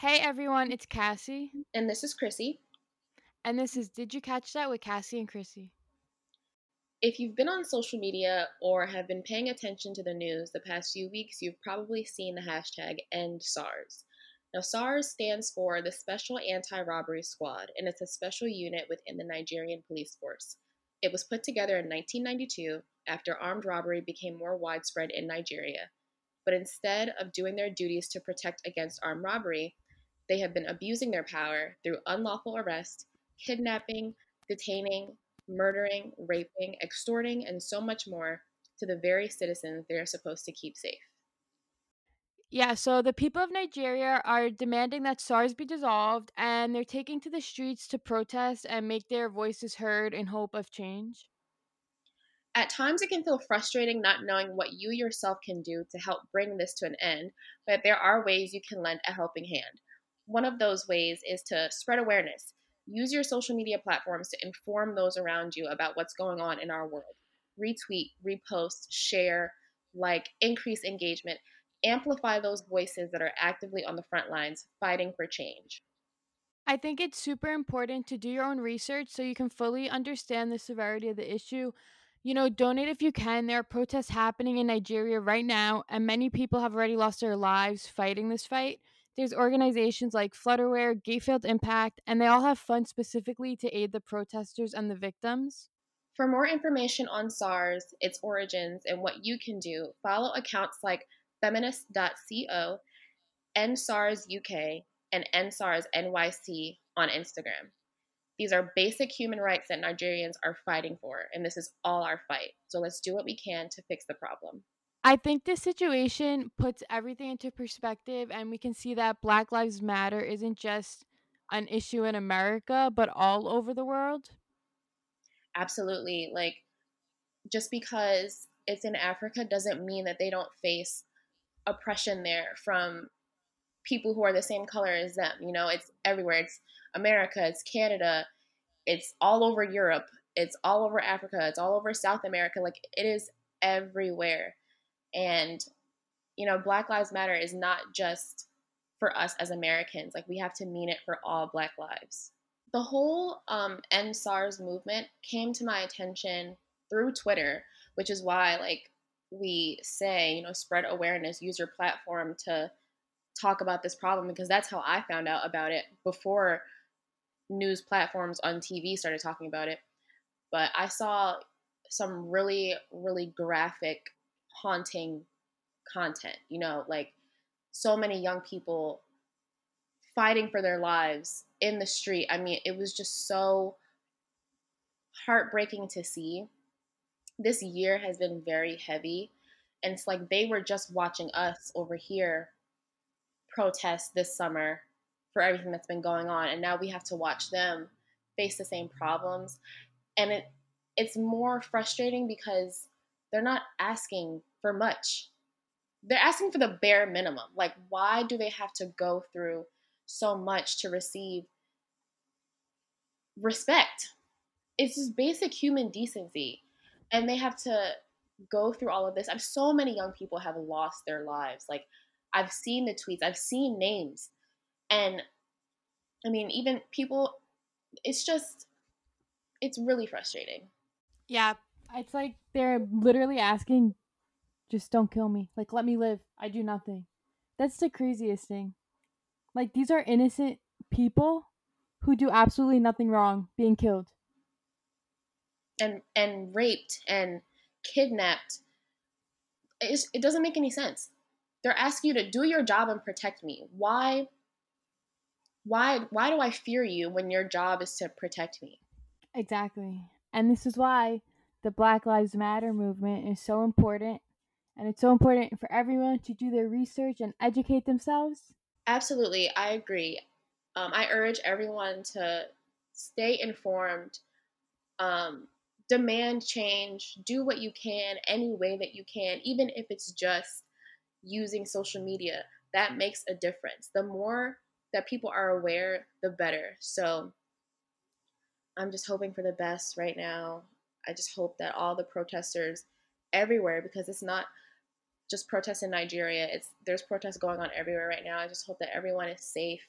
Hey everyone, it's Cassie, And this is Chrissy. and this is Did You Catch That with Cassie and Chrissy. If you've been on social media or have been paying attention to the news the past few weeks, you've probably seen the hashtag EndSARS. Now, SARS stands for the Special Anti Robbery Squad, and it's a special unit within the Nigerian police force. It was put together in 1992 after armed robbery became more widespread in Nigeria. But instead of doing their duties to protect against armed robbery, they have been abusing their power through unlawful arrest, kidnapping, detaining, murdering, raping, extorting, and so much more to the very citizens they are supposed to keep safe. Yeah, so the people of Nigeria are demanding that SARS be dissolved, and they're taking to the streets to protest and make their voices heard in hope of change. At times, it can feel frustrating not knowing what you yourself can do to help bring this to an end, but there are ways you can lend a helping hand. One of those ways is to spread awareness. Use your social media platforms to inform those around you about what's going on in our world. Retweet, repost, share, like, increase engagement. Amplify those voices that are actively on the front lines fighting for change. I think it's super important to do your own research so you can fully understand the severity of the issue. You know, donate if you can. There are protests happening in Nigeria right now, and many people have already lost their lives fighting this fight. There's organizations like Flutterwave, Gatefield Impact, and they all have funds specifically to aid the protesters and the victims. For more information on SARS, its origins, and what you can do, follow accounts like feminist.co, EndSARS UK, and EndSARS NYC on Instagram. These are basic human rights that Nigerians are fighting for, and this is all our fight. So let's do what we can to fix the problem. I think this situation puts everything into perspective, and we can see that Black Lives Matter isn't just an issue in America, but all over the world. Absolutely. Like, just because it's in Africa doesn't mean that they don't face oppression there from people who are the same color as them. You know, it's everywhere. It's America, it's Canada, it's all over Europe, it's all over Africa, it's all over South America. Like, it is everywhere. And, you know, Black Lives Matter is not just for us as Americans. Like, we have to mean it for all Black lives. The whole um, End SARS movement came to my attention through Twitter, which is why, like, we say, you know, spread awareness, use your platform to talk about this problem because that's how I found out about it before news platforms on TV started talking about it. But I saw some really, really graphic, haunting content, you know, like so many young people fighting for their lives in the street. I mean, it was just so heartbreaking to see. This year has been very heavy. And it's like they were just watching us over here protest this summer for everything that's been going on. And now we have to watch them face the same problems. And it it's more frustrating because they're not asking for much. They're asking for the bare minimum. Like, why do they have to go through so much to receive respect? It's just basic human decency. And they have to go through all of this. I've so many young people have lost their lives. Like I've seen the tweets, I've seen names. And I mean, even people it's just it's really frustrating. Yeah, it's like they're literally asking just don't kill me. Like let me live. I do nothing. That's the craziest thing. Like these are innocent people who do absolutely nothing wrong being killed. And and raped and kidnapped. It's, it doesn't make any sense. They're asking you to do your job and protect me. Why? Why? Why do I fear you when your job is to protect me? Exactly. And this is why the Black Lives Matter movement is so important. And it's so important for everyone to do their research and educate themselves. Absolutely. I agree. Um, I urge everyone to stay informed, um, demand change, do what you can any way that you can, even if it's just using social media. That makes a difference. The more that people are aware, the better. So I'm just hoping for the best right now. I just hope that all the protesters everywhere, because it's not just protests in Nigeria. It's there's protests going on everywhere right now. I just hope that everyone is safe.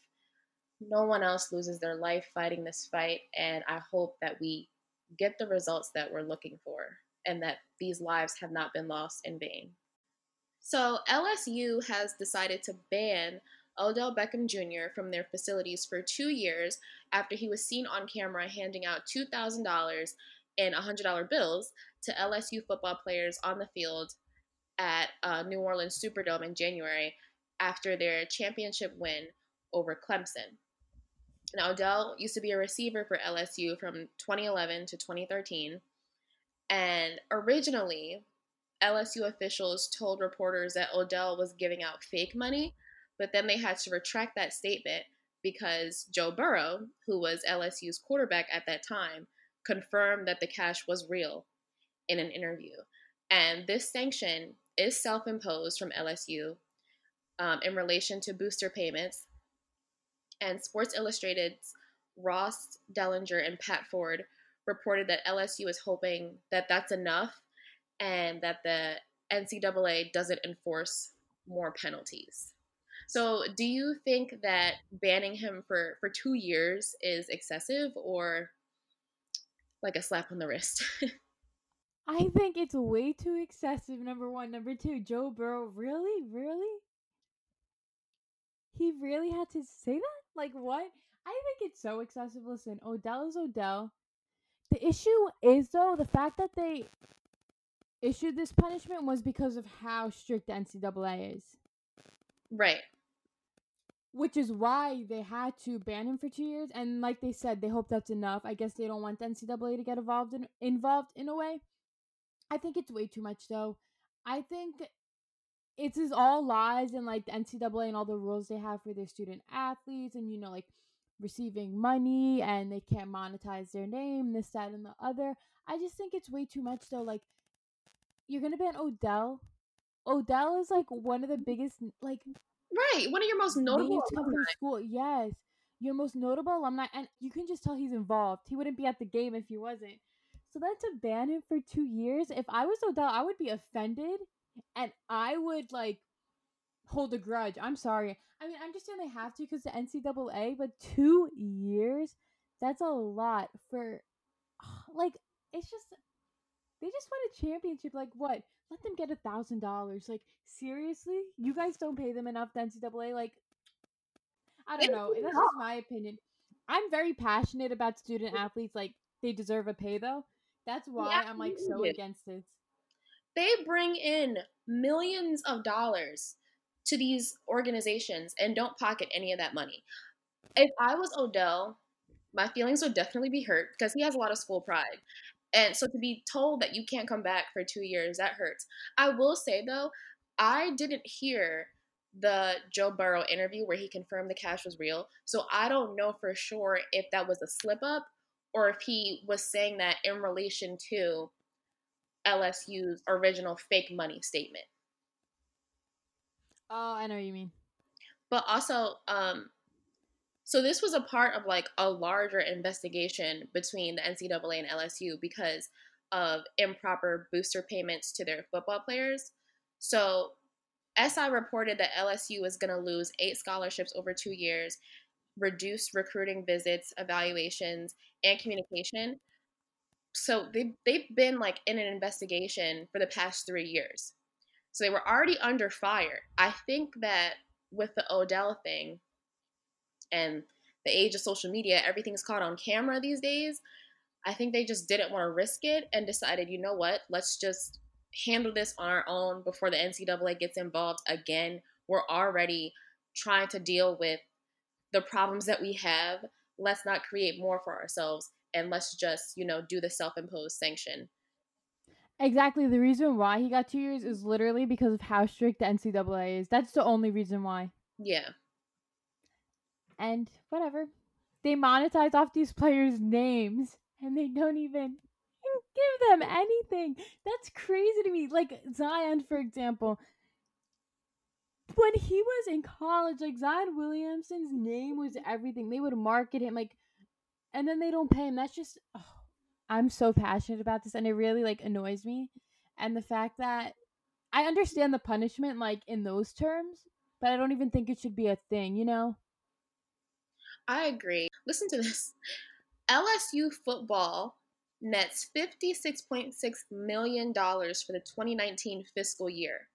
No one else loses their life fighting this fight, and I hope that we get the results that we're looking for and that these lives have not been lost in vain. So, LSU has decided to ban Odell Beckham Jr. from their facilities for two years after he was seen on camera handing out $2,000 and $100 bills to LSU football players on the field at uh, New Orleans Superdome in January after their championship win over Clemson. Now, Odell used to be a receiver for LSU from 2011 to 2013. And originally, LSU officials told reporters that Odell was giving out fake money, but then they had to retract that statement because Joe Burrow, who was LSU's quarterback at that time, confirmed that the cash was real in an interview. And this sanction is self imposed from LSU um, in relation to booster payments. And Sports Illustrated's Ross Dellenger and Pat Ford reported that LSU is hoping that that's enough and that the NCAA doesn't enforce more penalties. So, do you think that banning him for for 2 years is excessive or like a slap on the wrist? I think it's way too excessive. Number 1, number 2, Joe Burrow, really? Really? He really had to say that? Like what? I think it's so excessive. Listen, Odell is Odell. The issue is though the fact that they issued this punishment was because of how strict the NCAA is. Right. Which is why they had to ban him for two years, and like they said, they hope that's enough. I guess they don't want the NCAA to get involved in involved in a way. I think it's way too much though. I think it's is all lies and like the NCAA and all the rules they have for their student athletes, and you know like receiving money and they can't monetize their name, this, that, and the other. I just think it's way too much though. Like you're gonna ban Odell. Odell is like one of the biggest like right one of your most notable alumni. school. Yes, your most notable alumni, and you can just tell he's involved. He wouldn't be at the game if he wasn't. So then to ban him for two years, if I was Odell, I would be offended, and I would like hold a grudge. I'm sorry. I mean, I understand they have to because the NCAA, but two years, that's a lot for, like, it's just, they just won a championship. Like, what? Let them get a thousand dollars. Like, seriously? You guys don't pay them enough, the NCAA? Like, I don't know. That's just my opinion. I'm very passionate about student athletes. Like, they deserve a pay, though. That's why yeah, I'm like so against it. They bring in millions of dollars to these organizations and don't pocket any of that money. If I was Odell, my feelings would definitely be hurt because he has a lot of school pride. And so to be told that you can't come back for two years, that hurts. I will say though, I didn't hear the Joe Burrow interview where he confirmed the cash was real. So I don't know for sure if that was a slip up or if he was saying that in relation to LSU's original fake money statement. Oh, I know what you mean. But also, um, so this was a part of like a larger investigation between the NCAA and LSU because of improper booster payments to their football players. So SI reported that LSU was going to lose eight scholarships over two years, reduce recruiting visits, evaluations, and communication. So they they've been like in an investigation for the past three years. So they were already under fire. I think that with the Odell thing and the age of social media, everything's caught on camera these days. I think they just didn't want to risk it and decided, you know what, let's just handle this on our own before the NCAA gets involved again. We're already trying to deal with the problems that we have. Let's not create more for ourselves and let's just, you know, do the self imposed sanction. Exactly. The reason why he got two years is literally because of how strict the NCAA is. That's the only reason why. Yeah. And whatever. They monetize off these players' names and they don't even give them anything. That's crazy to me. Like Zion, for example. When he was in college, like Zion Williamson's name was everything. They would market him like and then they don't pay him. That's just oh, I'm so passionate about this and it really like annoys me. And the fact that I understand the punishment like in those terms, but I don't even think it should be a thing, you know? I agree. Listen to this. LSU football nets $56.6 million for the 2019 fiscal year.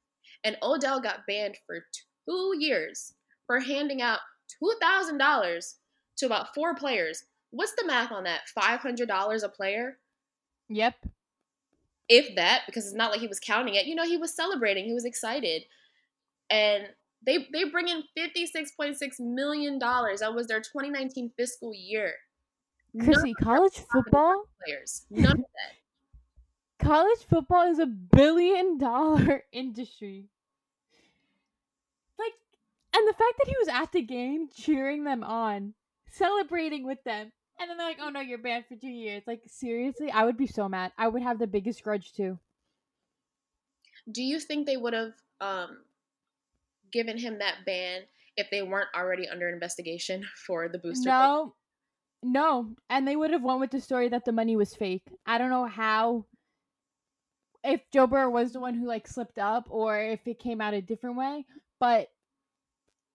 And Odell got banned for two years for handing out $2,000 to about four players. What's the math on that? $500 a player? Yep. If that, because it's not like he was counting it. You know, he was celebrating, he was excited. And they they bring in $56.6 million. That was their 2019 fiscal year. Chrissy, college football? Players. None of that. College football is a billion dollar industry. Like, and the fact that he was at the game cheering them on, celebrating with them, and then they're like, oh no, you're banned for two years. Like, seriously? I would be so mad. I would have the biggest grudge too. Do you think they would have um, given him that ban if they weren't already under investigation for the booster? No. No. And they would have went with the story that the money was fake. I don't know how if Joe Burr was the one who like slipped up or if it came out a different way. But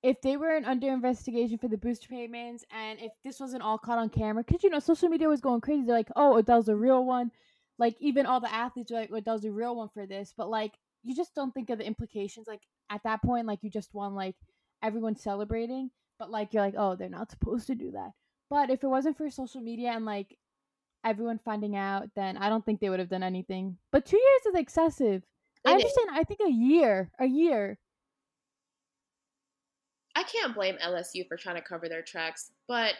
if they weren't under investigation for the booster payments and if this wasn't all caught on camera, because you know, social media was going crazy. They're like, oh, Odell's a real one. Like even all the athletes are like, Odell's a real one for this. But like you just don't think of the implications. Like at that point, like you just want like everyone celebrating, but like you're like, oh, they're not supposed to do that. But if it wasn't for social media and like everyone finding out, then I don't think they would have done anything. But two years is excessive. I understand. I think a year, a year. I can't blame LSU for trying to cover their tracks, but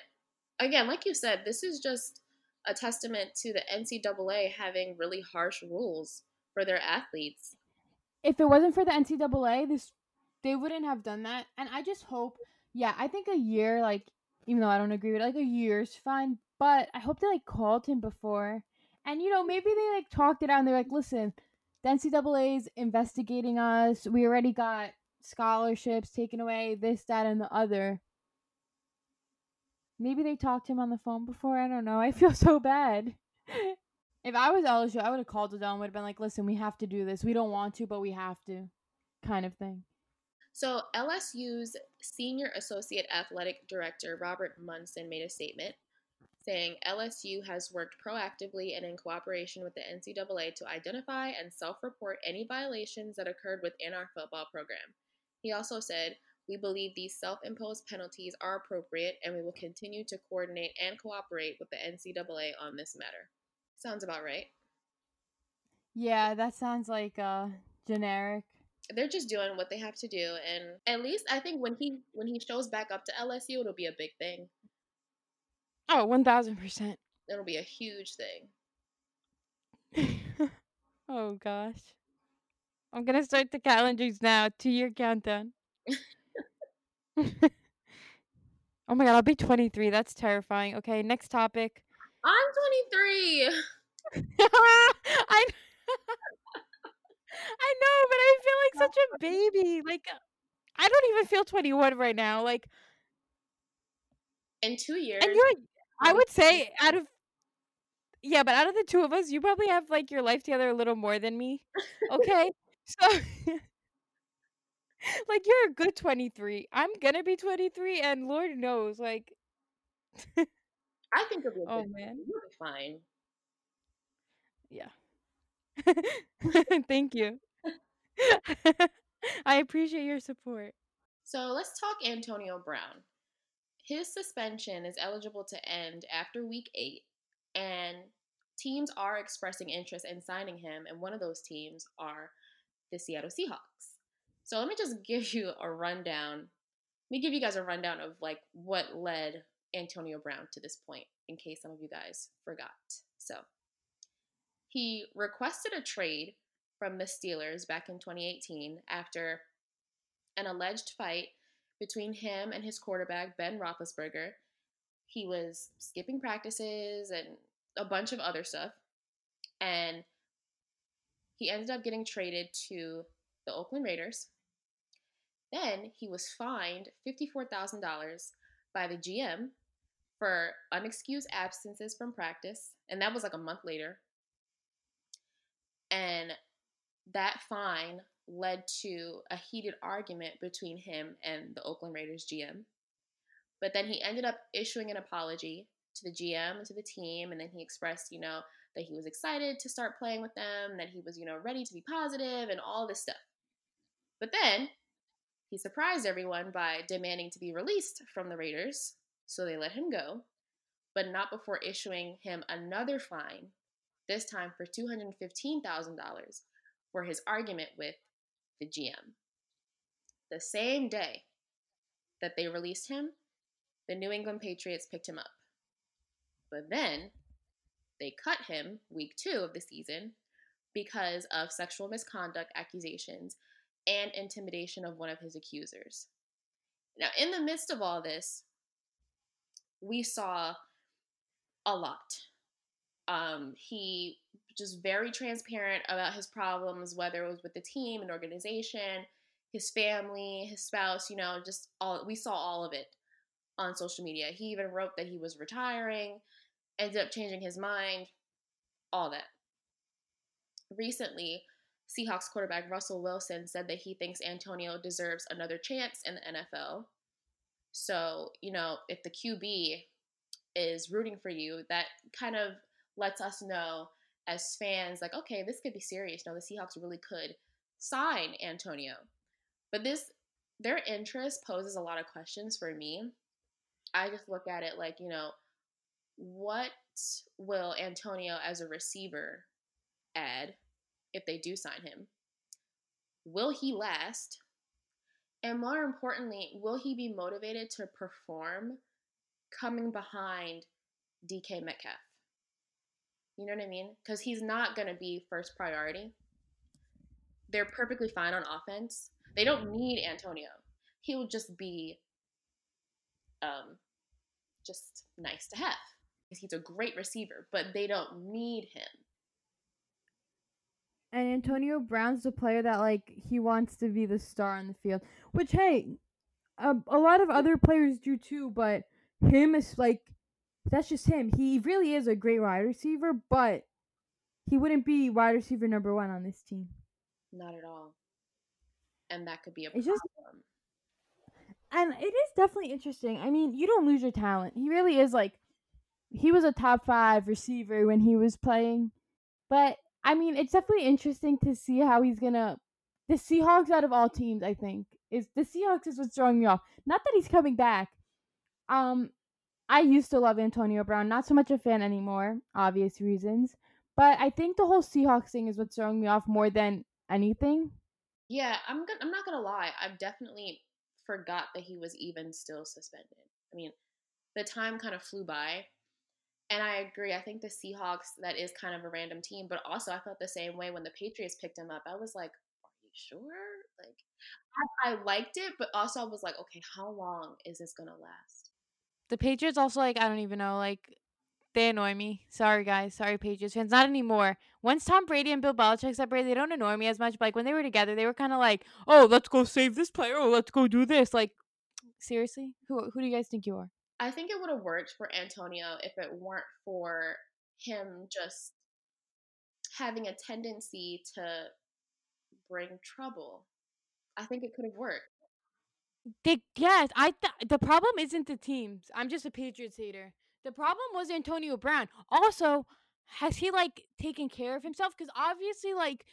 again, like you said, this is just a testament to the NCAA having really harsh rules for their athletes if it wasn't for the NCAA, this they wouldn't have done that. And I just hope, yeah, I think a year, like, even though I don't agree with, it, like a year's fine. But I hope they like called him before, and you know maybe they like talked it out. and They're like, listen, the NCAA is investigating us. We already got scholarships taken away, this, that, and the other. Maybe they talked to him on the phone before. I don't know. I feel so bad. If I was LSU, I would have called Odell and would have been like, "Listen, we have to do this. We don't want to, but we have to," kind of thing. So LSU's senior associate athletic director Robert Munson made a statement saying LSU has worked proactively and in cooperation with the NCAA to identify and self-report any violations that occurred within our football program. He also said, "We believe these self-imposed penalties are appropriate, and we will continue to coordinate and cooperate with the NCAA on this matter." Sounds about right. Yeah, that sounds like uh generic. They're just doing what they have to do and at least I think when he when he shows back up to LSU it'll be a big thing. Oh, 1000%. It'll be a huge thing. oh gosh. I'm going to start the calendars now. 2 year countdown. oh my god, I'll be 23. That's terrifying. Okay, next topic. I'm 23. I I know, but I feel like such a baby. Like I don't even feel 21 right now. Like in 2 years. And you I would say out of Yeah, but out of the two of us, you probably have like your life together a little more than me. Okay? so like you're a good 23. I'm going to be 23 and Lord knows like I think it'll be oh man, you'll be fine. Yeah. Thank you. I appreciate your support. So let's talk Antonio Brown. His suspension is eligible to end after week eight, and teams are expressing interest in signing him, and one of those teams are the Seattle Seahawks. So let me just give you a rundown. Let me give you guys a rundown of like what led Antonio Brown to this point, in case some of you guys forgot. So, he requested a trade from the Steelers back in 2018 after an alleged fight between him and his quarterback, Ben Roethlisberger. He was skipping practices and a bunch of other stuff. And he ended up getting traded to the Oakland Raiders. Then he was fined $54,000 by the GM for unexcused absences from practice, and that was like a month later. And that fine led to a heated argument between him and the Oakland Raiders GM. But then he ended up issuing an apology to the GM and to the team, and then he expressed, you know, that he was excited to start playing with them, that he was, you know, ready to be positive and all this stuff. But then he surprised everyone by demanding to be released from the Raiders, so they let him go, but not before issuing him another fine, this time for $215,000 for his argument with the GM. The same day that they released him, the New England Patriots picked him up. But then they cut him week two of the season because of sexual misconduct accusations and intimidation of one of his accusers. Now, in the midst of all this, we saw a lot. Um, he just very transparent about his problems, whether it was with the team and organization, his family, his spouse, you know, just all we saw all of it on social media. He even wrote that he was retiring, ended up changing his mind, all that. Recently, Seahawks quarterback Russell Wilson said that he thinks Antonio deserves another chance in the NFL. So, you know, if the QB is rooting for you, that kind of lets us know as fans, like, okay, this could be serious. No, the Seahawks really could sign Antonio. But this, their interest poses a lot of questions for me. I just look at it like, you know, what will Antonio as a receiver add if they do sign him? Will he last? And more importantly, will he be motivated to perform coming behind DK Metcalf? You know what I mean? Because he's not going to be first priority. They're perfectly fine on offense. They don't need Antonio. He will just be um, just nice to have because he's a great receiver, but they don't need him. And Antonio Brown's the player that like he wants to be the star on the field, which hey, a, a lot of other players do too, but him is like that's just him. He really is a great wide receiver, but he wouldn't be wide receiver number one on this team. Not at all. And that could be a It's problem. just and it is definitely interesting. I mean, you don't lose your talent. He really is like he was a top 5 receiver when he was playing. But I mean, it's definitely interesting to see how he's to the Seahawks out of all teams, I think, is the Seahawks is what's throwing me off. Not that he's coming back. Um I used to love Antonio Brown, not so much a fan anymore, obvious reasons. But I think the whole Seahawks thing is what's throwing me off more than anything. Yeah, I'm gonna, I'm not gonna lie. I've definitely forgot that he was even still suspended. I mean, the time kind of flew by. And I agree. I think the Seahawks, that is kind of a random team. But also, I felt the same way when the Patriots picked him up. I was like, are you sure? Like, I, I liked it, but also I was like, okay, how long is this going to last? The Patriots also like I don't even know like they annoy me. Sorry guys, sorry Patriots fans. Not anymore. Once Tom Brady and Bill Belichick separated, they don't annoy me as much. But like when they were together, they were kind of like, "Oh, let's go save this player. Oh, let's go do this." Like, seriously, who who do you guys think you are? I think it would have worked for Antonio if it weren't for him just having a tendency to bring trouble. I think it could have worked. They yes, I th- the problem isn't the teams. I'm just a Patriots hater. The problem was Antonio Brown. Also, has he like taken care of himself? Because obviously, like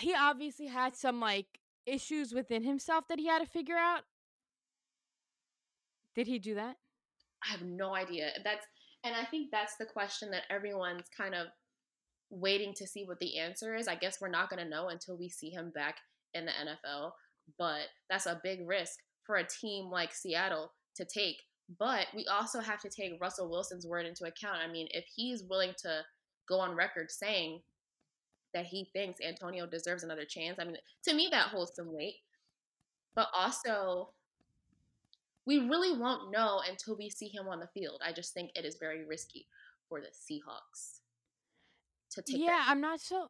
he obviously had some like issues within himself that he had to figure out. Did he do that? I have no idea. That's and I think that's the question that everyone's kind of waiting to see what the answer is. I guess we're not going to know until we see him back in the NFL, but that's a big risk for a team like Seattle to take. But we also have to take Russell Wilson's word into account. I mean, if he's willing to go on record saying that he thinks Antonio deserves another chance, I mean, to me, that holds some weight. But also, we really won't know until we see him on the field. I just think it is very risky for the Seahawks to take. Yeah, that. I'm not so.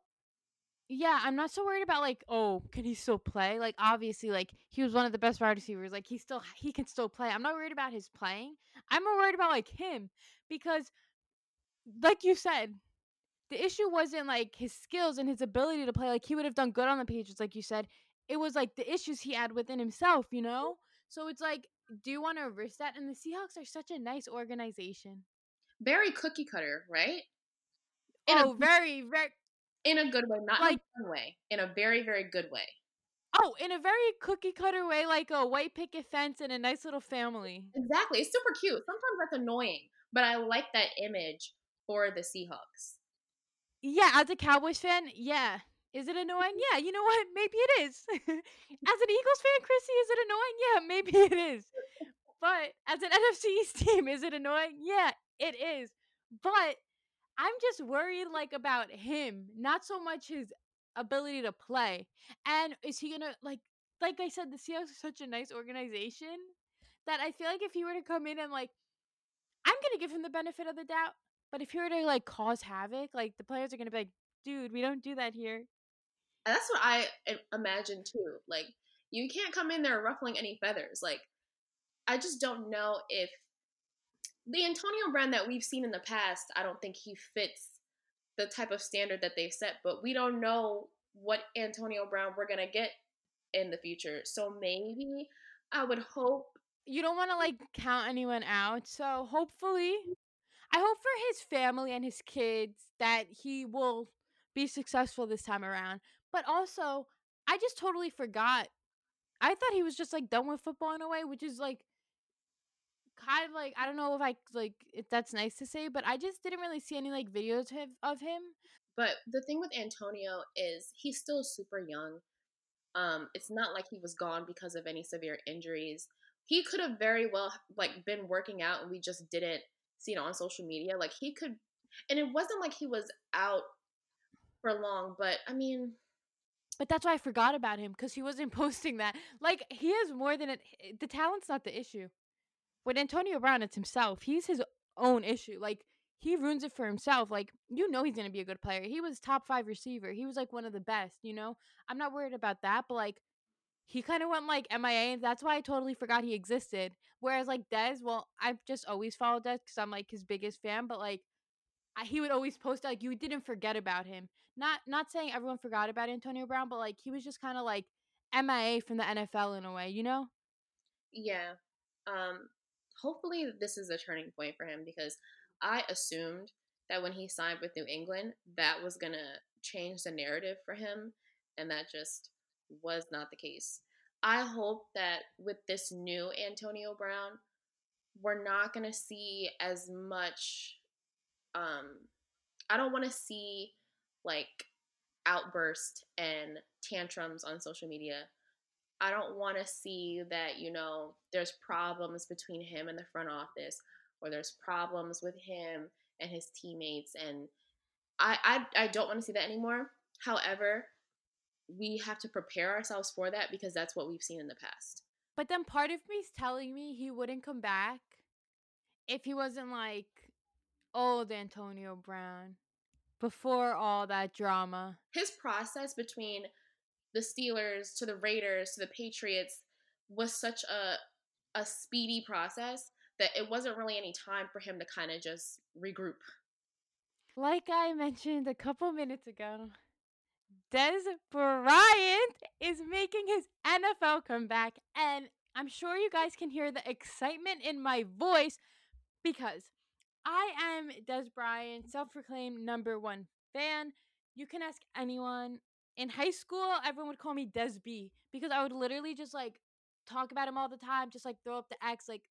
Yeah, I'm not so worried about like, oh, can he still play? Like, obviously, like he was one of the best wide receivers. Like, he still he can still play. I'm not worried about his playing. I'm more worried about like him because, like you said, the issue wasn't like his skills and his ability to play. Like he would have done good on the Patriots, like you said. It was like the issues he had within himself, you know? So it's like, do you want to risk that? And the Seahawks are such a nice organization. Very cookie cutter, right? In oh, a, very, very. In a good way, not like, in a way. In a very, very good way. Oh, in a very cookie cutter way, like a white picket fence and a nice little family. Exactly. It's super cute. Sometimes that's annoying, but I like that image for the Seahawks. Yeah, as a Cowboys fan, yeah. Is it annoying? Yeah, you know what? Maybe it is. as an Eagles fan, Chrissy, is it annoying? Yeah, maybe it is. But as an NFC East team, is it annoying? Yeah, it is. But I'm just worried like about him, not so much his ability to play. And is he gonna like like I said, the Seahawks are such a nice organization that I feel like if he were to come in and like I'm gonna give him the benefit of the doubt. But if he were to like cause havoc, like the players are gonna be like, dude, we don't do that here. And that's what I imagine too. Like you can't come in there ruffling any feathers. Like I just don't know if the Antonio Brown that we've seen in the past, I don't think he fits the type of standard that they've set, but we don't know what Antonio Brown we're going to get in the future. So maybe I would hope you don't want to like count anyone out. So hopefully I hope for his family and his kids that he will be successful this time around. But also, I just totally forgot. I thought he was just like done with football in a way, which is like kind of like I don't know if I like if that's nice to say, but I just didn't really see any like videos of him. But the thing with Antonio is he's still super young. Um, it's not like he was gone because of any severe injuries. He could have very well like been working out and we just didn't see it on social media. Like he could and it wasn't like he was out for long, but I mean but that's why I forgot about him because he wasn't posting that. Like he has more than it. Eh, the talent's not the issue with Antonio Brown, it's himself. He's his own issue. Like he ruins it for himself. Like you know he's gonna be a good player. He was top five receiver. He was like one of the best. You know, I'm not worried about that. But like he kind of went like MIA. That's why I totally forgot he existed. Whereas like Dez, well, I've just always followed Dez because I'm like his biggest fan. But like I, he would always post like you didn't forget about him. Not not saying everyone forgot about Antonio Brown, but like he was just kind of like MIA from the NFL in a way. You know? Yeah. Um, hopefully this is a turning point for him because I assumed that when he signed with New England, that was going to change the narrative for him, and that just was not the case. I hope that with this new Antonio Brown, we're not going to see as much um I don't want to see like outburst and tantrums on social media I don't want to see that, you know, there's problems between him and the front office or there's problems with him and his teammates. And I, I, I don't want to see that anymore. However, we have to prepare ourselves for that because that's what we've seen in the past. But then part of me is telling me he wouldn't come back if he wasn't like old Antonio Brown before all that drama. His process between the Steelers to the Raiders to the Patriots was such a a speedy process that it wasn't really any time for him to kind of just regroup. Like I mentioned a couple minutes ago, Dez Bryant is making his NFL comeback, and I'm sure you guys can hear the excitement in my voice because I am Dez Bryant, self proclaimed number one fan. You can ask anyone in high school, everyone would call me Des B because I would literally just like talk about him all the time, just like throw up the X. Like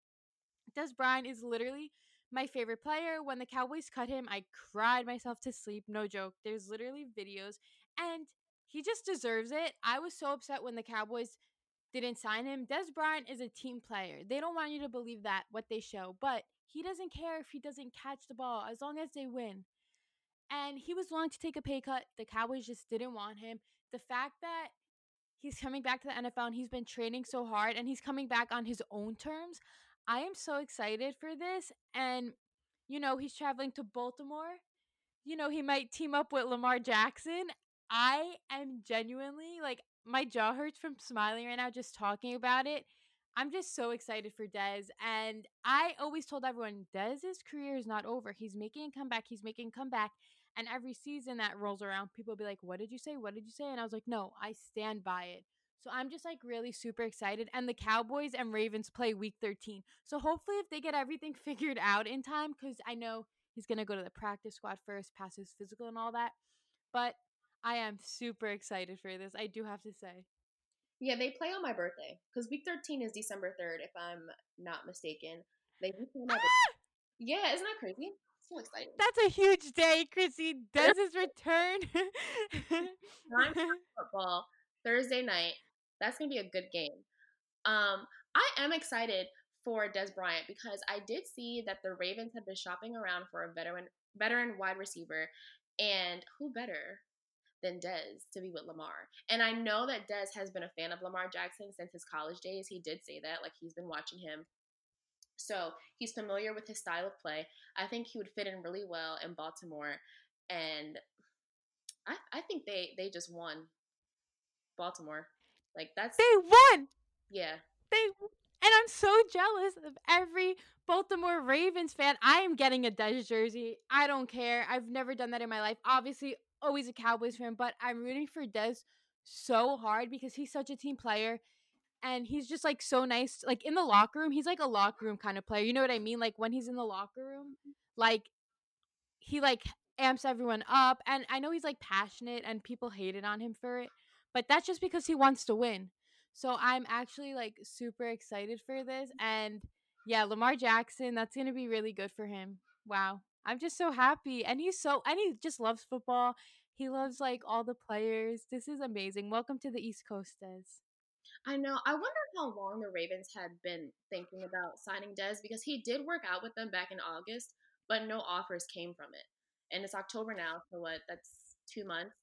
Dez Bryant is literally my favorite player. When the Cowboys cut him, I cried myself to sleep. No joke. There's literally videos, and he just deserves it. I was so upset when the Cowboys didn't sign him. Dez Bryant is a team player. They don't want you to believe that what they show, but he doesn't care if he doesn't catch the ball as long as they win and he was willing to take a pay cut. The Cowboys just didn't want him. The fact that he's coming back to the NFL and he's been training so hard and he's coming back on his own terms, I am so excited for this. And, you know, he's traveling to Baltimore. You know, he might team up with Lamar Jackson. I am genuinely like, my jaw hurts from smiling right now just talking about it. I'm just so excited for Dez. And I always told everyone Dez's career is not over. He's making a comeback. He's making a comeback. And every season that rolls around, people will be like, What did you say? What did you say? And I was like, No, I stand by it. So I'm just like really super excited. And the Cowboys and Ravens play week 13. So hopefully, if they get everything figured out in time, because I know he's going to go to the practice squad first, pass his physical and all that. But I am super excited for this. I do have to say. Yeah, they play on my birthday because week 13 is December 3rd, if I'm not mistaken. They do play on my ah! Yeah, isn't that crazy? So excited. That's a huge day, Chrissy. Does his return? Football Thursday night. That's gonna be a good game. Um, I am excited for Dez Bryant because I did see that the Ravens had been shopping around for a veteran veteran wide receiver, and who better than Dez to be with Lamar? And I know that Dez has been a fan of Lamar Jackson since his college days. He did say that, like he's been watching him. So he's familiar with his style of play. I think he would fit in really well in Baltimore, and I, I think they they just won Baltimore. Like that's they won. Yeah, they and I'm so jealous of every Baltimore Ravens fan. I am getting a Dez jersey. I don't care. I've never done that in my life. Obviously, always a Cowboys fan, but I'm rooting for Dez so hard because he's such a team player and he's just like so nice like in the locker room he's like a locker room kind of player you know what i mean like when he's in the locker room mm-hmm. like he like amps everyone up and i know he's like passionate and people hated on him for it but that's just because he wants to win so I'm actually like super excited for this. And yeah, Lamar Jackson, that's going to be really good for him. Wow. I'm just so happy. And he's so, and he just loves football. He loves like all the players. This is amazing. Welcome to the East Coast, Dez. I know. I wonder how long the Ravens had been thinking about signing Dez because he did work out with them back in August, but no offers came from it. And it's October now, so what? That's two months.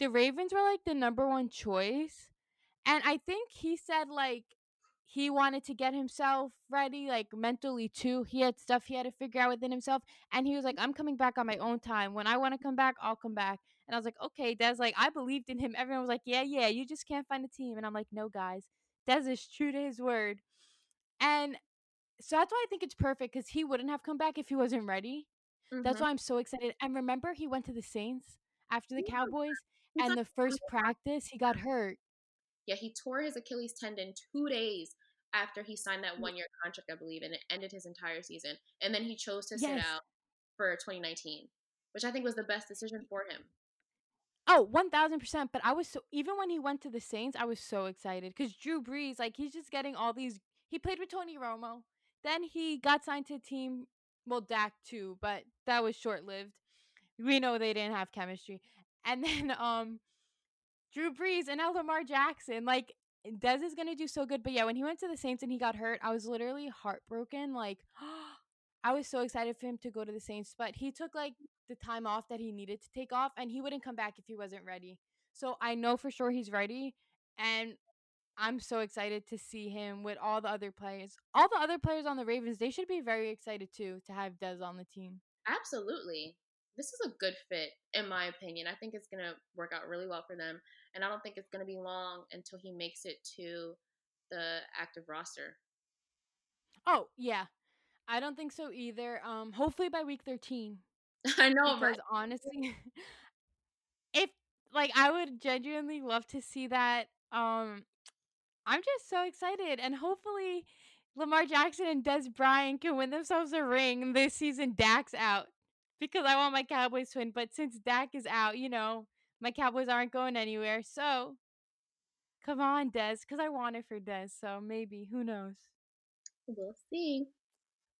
The Ravens were like the number one choice, and I think he said like he wanted to get himself ready, like mentally too. He had stuff he had to figure out within himself. And he was like, I'm coming back on my own time. When I want to come back, I'll come back. And I was like, okay, Dez, like, I believed in him. Everyone was like, yeah, yeah, you just can't find a team. And I'm like, no, guys, Dez is true to his word. And so that's why I think it's perfect because he wouldn't have come back if he wasn't ready. Mm-hmm. That's why I'm so excited. And remember, he went to the Saints after the. Cowboys, and the first practice, he got hurt. Yeah, he tore his Achilles tendon two days after he signed that mm. one year contract, I believe, and it ended his entire season. And then he chose to yes. sit out for 2019, which I think was the best decision for him. Oh, 1000%. But I was so, even when he went to the Saints, I was so excited because Drew Brees, like, he's just getting all these. He played with Tony Romo. Then he got signed to a team, well, Dak too, but that was short lived. We know they didn't have chemistry. And then, um, Drew Brees and now Lamar Jackson. Like Dez is gonna do so good. But yeah, when he went to the Saints and he got hurt, I was literally heartbroken. Like I was so excited for him to go to the Saints, but he took like the time off that he needed to take off and he wouldn't come back if he wasn't ready. So I know for sure he's ready and I'm so excited to see him with all the other players. All the other players on the Ravens, they should be very excited too to have Dez on the team. Absolutely this is a good fit in my opinion. I think it's going to work out really well for them and I don't think it's going to be long until he makes it to the active roster. Oh, yeah. I don't think so either. Um hopefully by week 13. I know, because right? honestly if like I would genuinely love to see that um I'm just so excited and hopefully Lamar Jackson and Dez Bryant can win themselves a ring this season. Dak's out because I want my Cowboys to win. But since Dak is out, you know, my Cowboys aren't going anywhere. So come on, Dez, because I want it for Dez. So maybe, who knows? We'll see.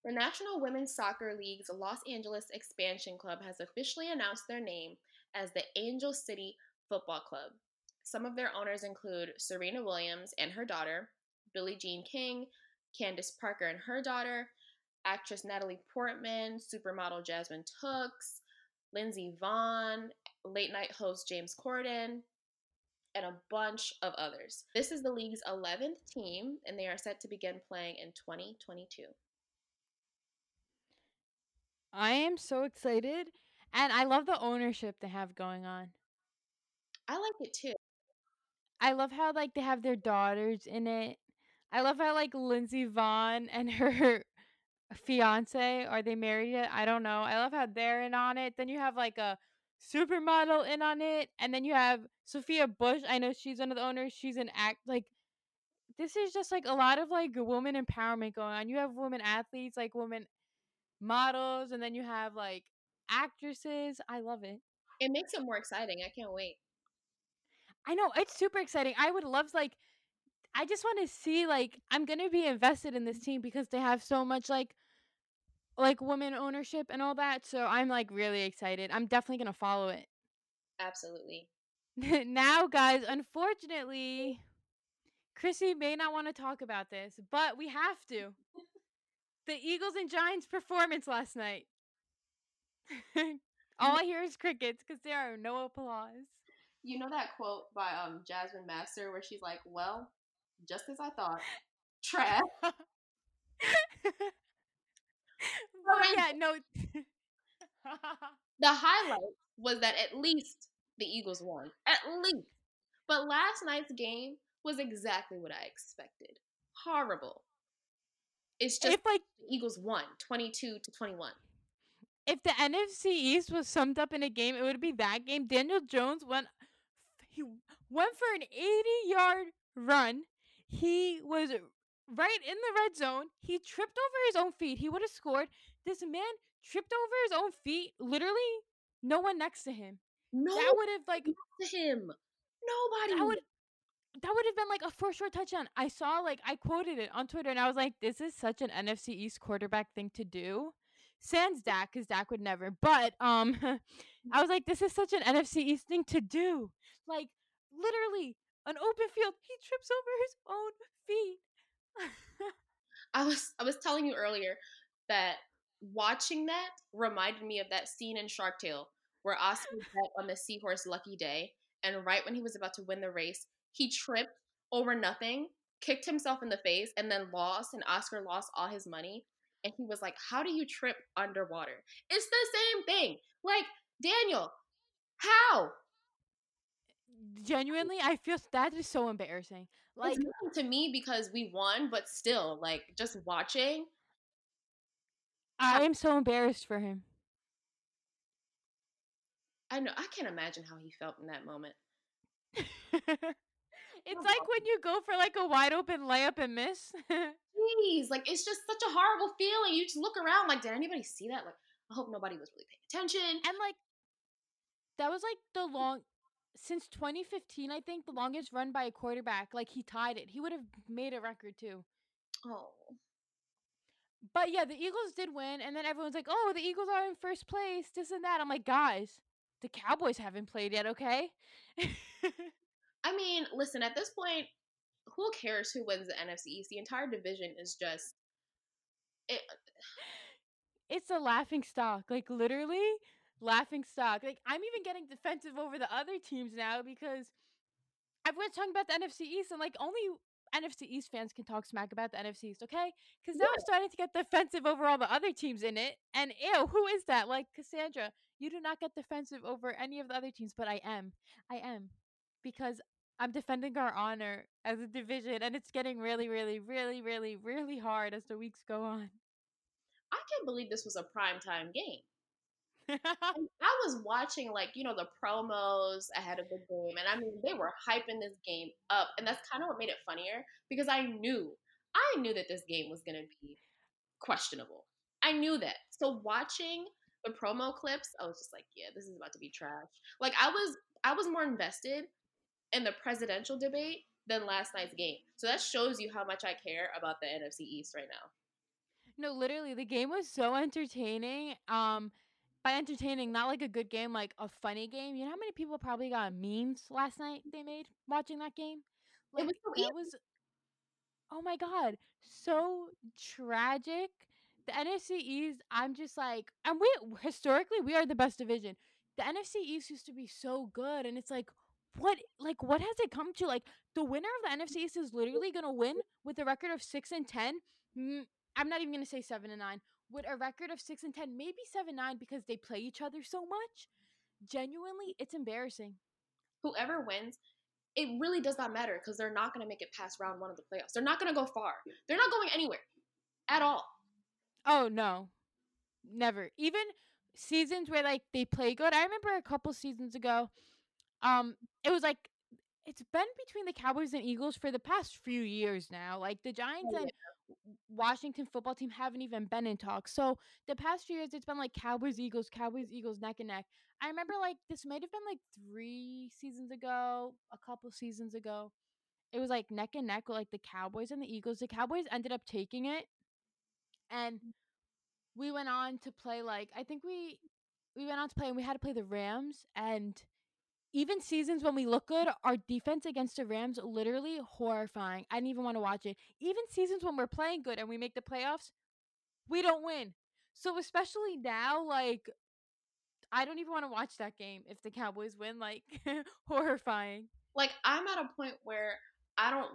The National Women's Soccer League's Los Angeles Expansion Club has officially announced their name as the Angel City Football Club. Some of their owners include Serena Williams and her daughter, Billie Jean King, Candace Parker and her daughter, actress Natalie Portman, supermodel Jasmine Tookes, Lindsey Vonn, late night host James Corden, and a bunch of others. This is the league's 11th team, and they are set to begin playing in 2022. I am so excited, and I love the ownership they have going on. I like it too. I love how like they have their daughters in it. I love how like Lindsey Vonn and her fiance. Are they married yet? I don't know. I love how they're in on it. Then you have like a supermodel in on it, and then you have Sophia Bush. I know she's one of the owners. She's an act like this is just like a lot of like woman empowerment going on. You have women athletes, like women models, and then you have like actresses. I love it. It makes it more exciting. I can't wait. I know it's super exciting. I would love like I just want to see like I'm going to be invested in this team because they have so much like like women ownership and all that. So I'm like really excited. I'm definitely going to follow it. Absolutely. now guys, unfortunately, Chrissy may not want to talk about this, but we have to. the Eagles and Giants performance last night. All I hear is crickets because there are no applause. You know that quote by um Jasmine Masters where she's like, "Well, just as I thought, trash." But yeah, no. the highlight was that at least the Eagles won. At least. But last night's game was exactly what I expected. Horrible. It's just if like the Eagles won 22 to 21. If the NFC East was summed up in a game, it would be that game. Daniel Jones went he went for an 80-yard run. He was right in the red zone. He tripped over his own feet. He would have scored. This man tripped over his own feet. Literally, no one next to him. No, that would have like to him. Nobody. That would that would have been like a first short touchdown. I saw like I quoted it on Twitter and I was like, this is such an NFC East quarterback thing to do. Sans Dak, because Dak would never. But um I was like, this is such an NFC East thing to do. Like literally an open field. He trips over his own feet. I was I was telling you earlier that watching that reminded me of that scene in Shark Tale where Oscar bet on the seahorse Lucky Day, and right when he was about to win the race, he tripped over nothing, kicked himself in the face, and then lost, and Oscar lost all his money. And he was like, How do you trip underwater? It's the same thing. Like, Daniel, how? Genuinely, I feel that is so embarrassing. Like to me because we won, but still, like just watching. I am so embarrassed for him. I know. I can't imagine how he felt in that moment. It's like when you go for like a wide open layup and miss. Jeez, like it's just such a horrible feeling. You just look around, like, did anybody see that? Like, I hope nobody was really paying attention. And like, that was like the long since 2015. I think the longest run by a quarterback. Like he tied it. He would have made a record too. Oh. But yeah, the Eagles did win, and then everyone's like, "Oh, the Eagles are in first place, this and that." I'm like, guys, the Cowboys haven't played yet, okay? I mean, listen, at this point, who cares who wins the NFC East? The entire division is just it uh, It's a laughing stock. Like literally laughing stock. Like I'm even getting defensive over the other teams now because everyone's talking about the NFC East and like only NFC East fans can talk smack about the NFC East, okay? Because now yeah. I'm starting to get defensive over all the other teams in it. And ew, who is that? Like Cassandra, you do not get defensive over any of the other teams, but I am. I am. Because I'm defending our honor as a division, and it's getting really, really, really, really, really hard as the weeks go on. I can't believe this was a prime time game. I was watching like you know the promos ahead of the game, and I mean they were hyping this game up, and that's kind of what made it funnier because I knew I knew that this game was going to be questionable. I knew that. So watching the promo clips, I was just like, yeah, this is about to be trash. Like I was I was more invested in the presidential debate than last night's game. So that shows you how much I care about the NFC East right now. No, literally, the game was so entertaining. Um, by entertaining, not like a good game, like a funny game. You know how many people probably got memes last night they made watching that game? Like, it was so that was oh my god, so tragic. The NFC East, I'm just like, and we historically we are the best division. The NFC East used to be so good, and it's like, what like what has it come to? Like the winner of the NFC East is literally gonna win with a record of six and ten. I'm not even gonna say seven and nine. With a record of six and ten, maybe seven nine because they play each other so much. Genuinely, it's embarrassing. Whoever wins, it really does not matter because they're not gonna make it past round one of the playoffs. They're not gonna go far. They're not going anywhere at all. Oh no, never. Even seasons where like they play good. I remember a couple seasons ago, um, it was like it's been between the Cowboys and Eagles for the past few years now. Like the Giants Oh, and Washington football team haven't even been in talks. So the past few years, it's been like Cowboys, Eagles, Cowboys, Eagles, neck and neck. I remember like this might have been like three seasons ago, a couple seasons ago. It was like neck and neck with like the Cowboys and the Eagles. The Cowboys ended up taking it, and mm. we went on to play like I think we we went on to play and we had to play the Rams and even seasons when we look good, our defense against the Rams literally horrifying. I didn't even want to watch it. Even seasons when we're playing good and we make the playoffs, we don't win. So especially now, like I don't even want to watch that game if the Cowboys win. Like horrifying. Like I'm at a point where I don't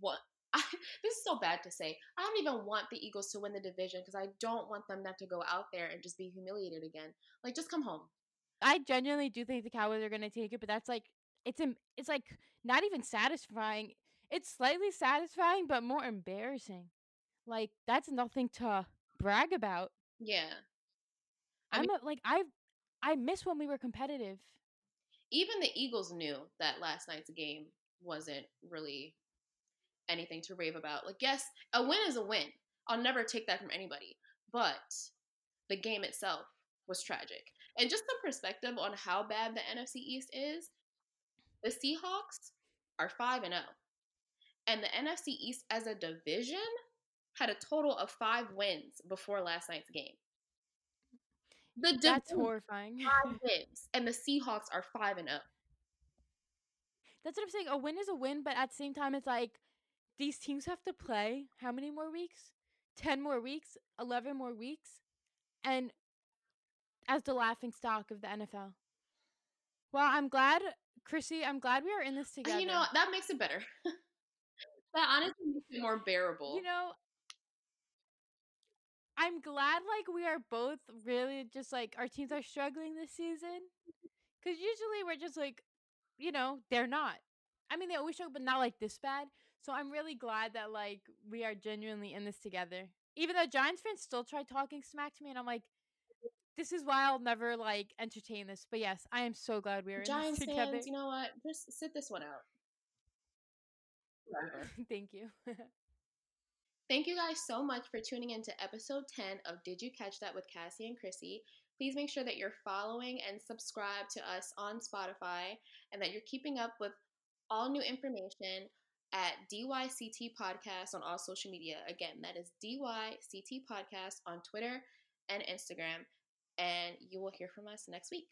want. I, this is so bad to say. I don't even want the Eagles to win the division because I don't want them not to go out there and just be humiliated again. Like, just come home. I genuinely do think the Cowboys are going to take it, but that's like it's it's like not even satisfying. It's slightly satisfying, but more embarrassing. Like that's nothing to brag about. Yeah, I am like I I miss when we were competitive. Even the Eagles knew that last night's game wasn't really anything to rave about. Like, yes, a win is a win. I'll never take that from anybody. But the game itself was tragic. And just some perspective on how bad the NFC East is, the Seahawks are 5 and 0. And the NFC East as a division had a total of 5 wins before last night's game. The That's horrifying. 5 wins and the Seahawks are 5 and 0. That's what I'm saying. A win is a win, but at the same time it's like these teams have to play how many more weeks? 10 more weeks, 11 more weeks. And as the laughing stock of the NFL. Well, I'm glad, Chrissy, I'm glad we are in this together. You know, that makes it better. that honestly makes it more bearable. You know, I'm glad like we are both really just like our teams are struggling this season. Cause usually we're just like, you know, they're not. I mean, they always struggle, but not like this bad. So I'm really glad that like we are genuinely in this together. Even though Giants fans still try talking smack to me, and I'm like, this is why I'll never like entertain this. But yes, I am so glad we are Giants in this together. Fans, you know what? Just sit this one out. Thank you. Thank you guys so much for tuning in to episode 10 of Did You Catch That with Cassie and Chrissy. Please make sure that you're following and subscribe to us on Spotify and that you're keeping up with all new information at DYCT Podcast on all social media. Again, that is DYCT Podcast on Twitter and Instagram. And you will hear from us next week.